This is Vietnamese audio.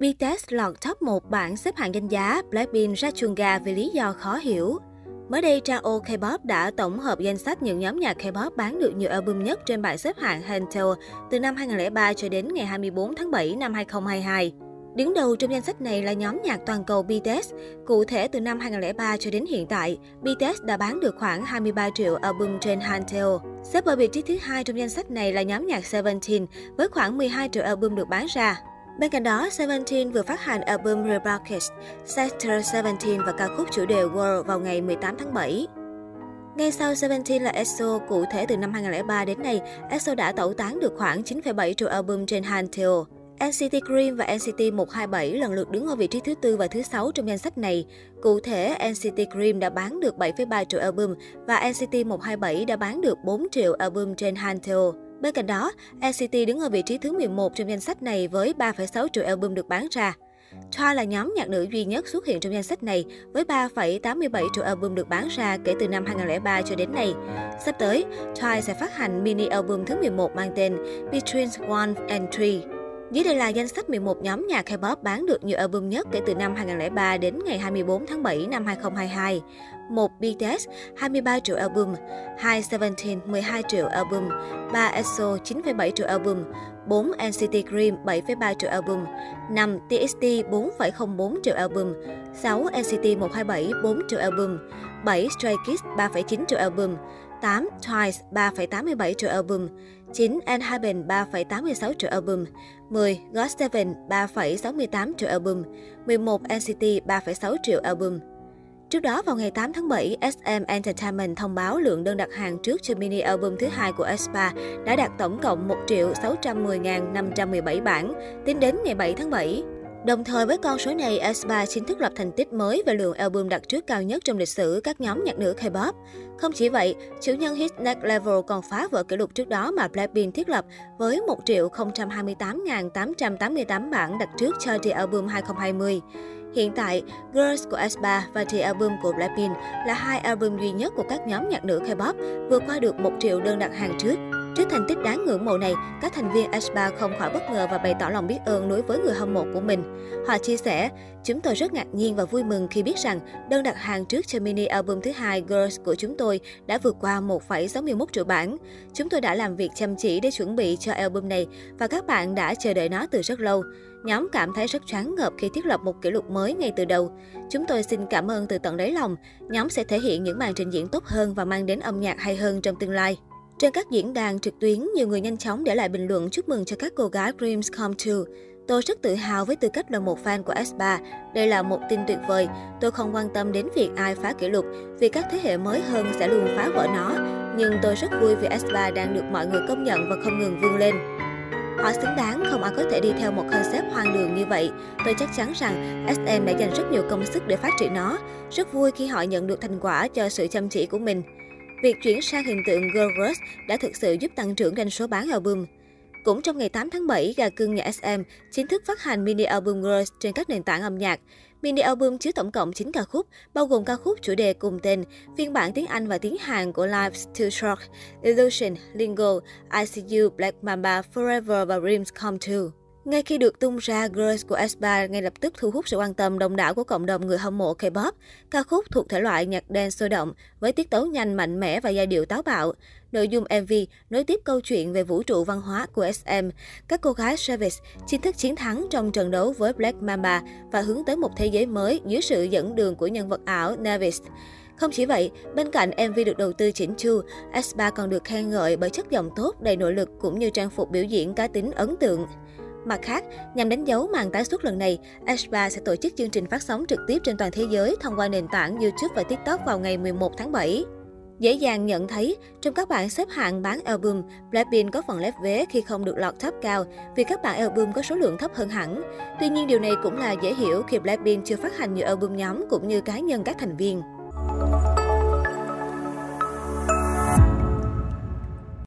BTS lọt top 1 bảng xếp hạng danh giá, Blackpink ra chuồng gà vì lý do khó hiểu. Mới đây, trang O K-pop đã tổng hợp danh sách những nhóm nhạc K-pop bán được nhiều album nhất trên bảng xếp hạng Hantel từ năm 2003 cho đến ngày 24 tháng 7 năm 2022. Đứng đầu trong danh sách này là nhóm nhạc toàn cầu BTS. Cụ thể, từ năm 2003 cho đến hiện tại, BTS đã bán được khoảng 23 triệu album trên Hantel. Xếp ở vị trí thứ hai trong danh sách này là nhóm nhạc Seventeen với khoảng 12 triệu album được bán ra. Bên cạnh đó, Seventeen vừa phát hành album Rebroadcast, Sector Seventeen và ca khúc chủ đề World vào ngày 18 tháng 7. Ngay sau Seventeen là EXO, cụ thể từ năm 2003 đến nay, EXO đã tẩu tán được khoảng 9,7 triệu album trên Hantel. NCT Dream và NCT 127 lần lượt đứng ở vị trí thứ tư và thứ sáu trong danh sách này. Cụ thể, NCT Dream đã bán được 7,3 triệu album và NCT 127 đã bán được 4 triệu album trên Hantel. Bên cạnh đó, NCT đứng ở vị trí thứ 11 trong danh sách này với 3,6 triệu album được bán ra. Twice là nhóm nhạc nữ duy nhất xuất hiện trong danh sách này với 3,87 triệu album được bán ra kể từ năm 2003 cho đến nay. Sắp tới, Twice sẽ phát hành mini album thứ 11 mang tên Between One and Three. Dưới đây là danh sách 11 nhóm nhạc K-pop bán được nhiều album nhất kể từ năm 2003 đến ngày 24 tháng 7 năm 2022. 1. BTS 23 triệu album, 2. Seventeen 12 triệu album, 3. EXO 9,7 triệu album, 4. NCT Dream 7,3 triệu album, 5. TXT 4,04 triệu album, 6. NCT 127 4 triệu album, 7. Stray Kids 3,9 triệu album, 8. Twice 3,87 triệu album, 9. Enhypen 3,86 triệu album, 10. GOT7 3,68 triệu album, 11. NCT 3,6 triệu album. Trước đó, vào ngày 8 tháng 7, SM Entertainment thông báo lượng đơn đặt hàng trước cho mini album thứ hai của aespa đã đạt tổng cộng 1 610.517 bản, tính đến ngày 7 tháng 7. Đồng thời với con số này, aespa chính thức lập thành tích mới về lượng album đặt trước cao nhất trong lịch sử các nhóm nhạc nữ K-pop. Không chỉ vậy, chủ nhân hit Next Level còn phá vỡ kỷ lục trước đó mà Blackpink thiết lập với 1 triệu 028.888 bản đặt trước cho The Album 2020. Hiện tại, Girls của aespa và The Album của Blackpink là hai album duy nhất của các nhóm nhạc nữ K-pop vượt qua được 1 triệu đơn đặt hàng trước. Trước thành tích đáng ngưỡng mộ này, các thành viên aespa không khỏi bất ngờ và bày tỏ lòng biết ơn đối với người hâm mộ của mình. Họ chia sẻ, chúng tôi rất ngạc nhiên và vui mừng khi biết rằng đơn đặt hàng trước cho mini album thứ hai Girls của chúng tôi đã vượt qua 1,61 triệu bản. Chúng tôi đã làm việc chăm chỉ để chuẩn bị cho album này và các bạn đã chờ đợi nó từ rất lâu. Nhóm cảm thấy rất choáng ngợp khi thiết lập một kỷ lục mới ngay từ đầu. Chúng tôi xin cảm ơn từ tận đáy lòng. Nhóm sẽ thể hiện những màn trình diễn tốt hơn và mang đến âm nhạc hay hơn trong tương lai. Trên các diễn đàn trực tuyến, nhiều người nhanh chóng để lại bình luận chúc mừng cho các cô gái Dreams Come True. Tôi rất tự hào với tư cách là một fan của S3. Đây là một tin tuyệt vời. Tôi không quan tâm đến việc ai phá kỷ lục, vì các thế hệ mới hơn sẽ luôn phá vỡ nó. Nhưng tôi rất vui vì S3 đang được mọi người công nhận và không ngừng vươn lên. Họ xứng đáng, không ai có thể đi theo một concept hoang đường như vậy. Tôi chắc chắn rằng SM đã dành rất nhiều công sức để phát triển nó. Rất vui khi họ nhận được thành quả cho sự chăm chỉ của mình. Việc chuyển sang hình tượng Girl Rush đã thực sự giúp tăng trưởng doanh số bán album. Cũng trong ngày 8 tháng 7, gà cưng nhà SM chính thức phát hành mini album Girls trên các nền tảng âm nhạc. Mini album chứa tổng cộng 9 ca khúc, bao gồm ca khúc chủ đề cùng tên, phiên bản tiếng Anh và tiếng Hàn của Life's Too Short, Illusion, Lingo, ICU, Black Mamba, Forever và Dreams Come True. Ngay khi được tung ra, Girls của aespa ngay lập tức thu hút sự quan tâm đông đảo của cộng đồng người hâm mộ K-pop. Ca khúc thuộc thể loại nhạc dance sôi động, với tiết tấu nhanh, mạnh mẽ và giai điệu táo bạo. Nội dung MV nối tiếp câu chuyện về vũ trụ văn hóa của SM. Các cô gái Service chính thức chiến thắng trong trận đấu với Black Mamba và hướng tới một thế giới mới dưới sự dẫn đường của nhân vật ảo Nevis. Không chỉ vậy, bên cạnh MV được đầu tư chỉnh chu, aespa còn được khen ngợi bởi chất giọng tốt, đầy nội lực cũng như trang phục biểu diễn cá tính ấn tượng. Mặt khác, nhằm đánh dấu màn tái xuất lần này, aespa sẽ tổ chức chương trình phát sóng trực tiếp trên toàn thế giới thông qua nền tảng YouTube và TikTok vào ngày 11 tháng 7. Dễ dàng nhận thấy, trong các bảng xếp hạng bán album, Blackpink có phần lép vế khi không được lọt top cao vì các bản album có số lượng thấp hơn hẳn. Tuy nhiên điều này cũng là dễ hiểu khi Blackpink chưa phát hành nhiều album nhóm cũng như cá nhân các thành viên.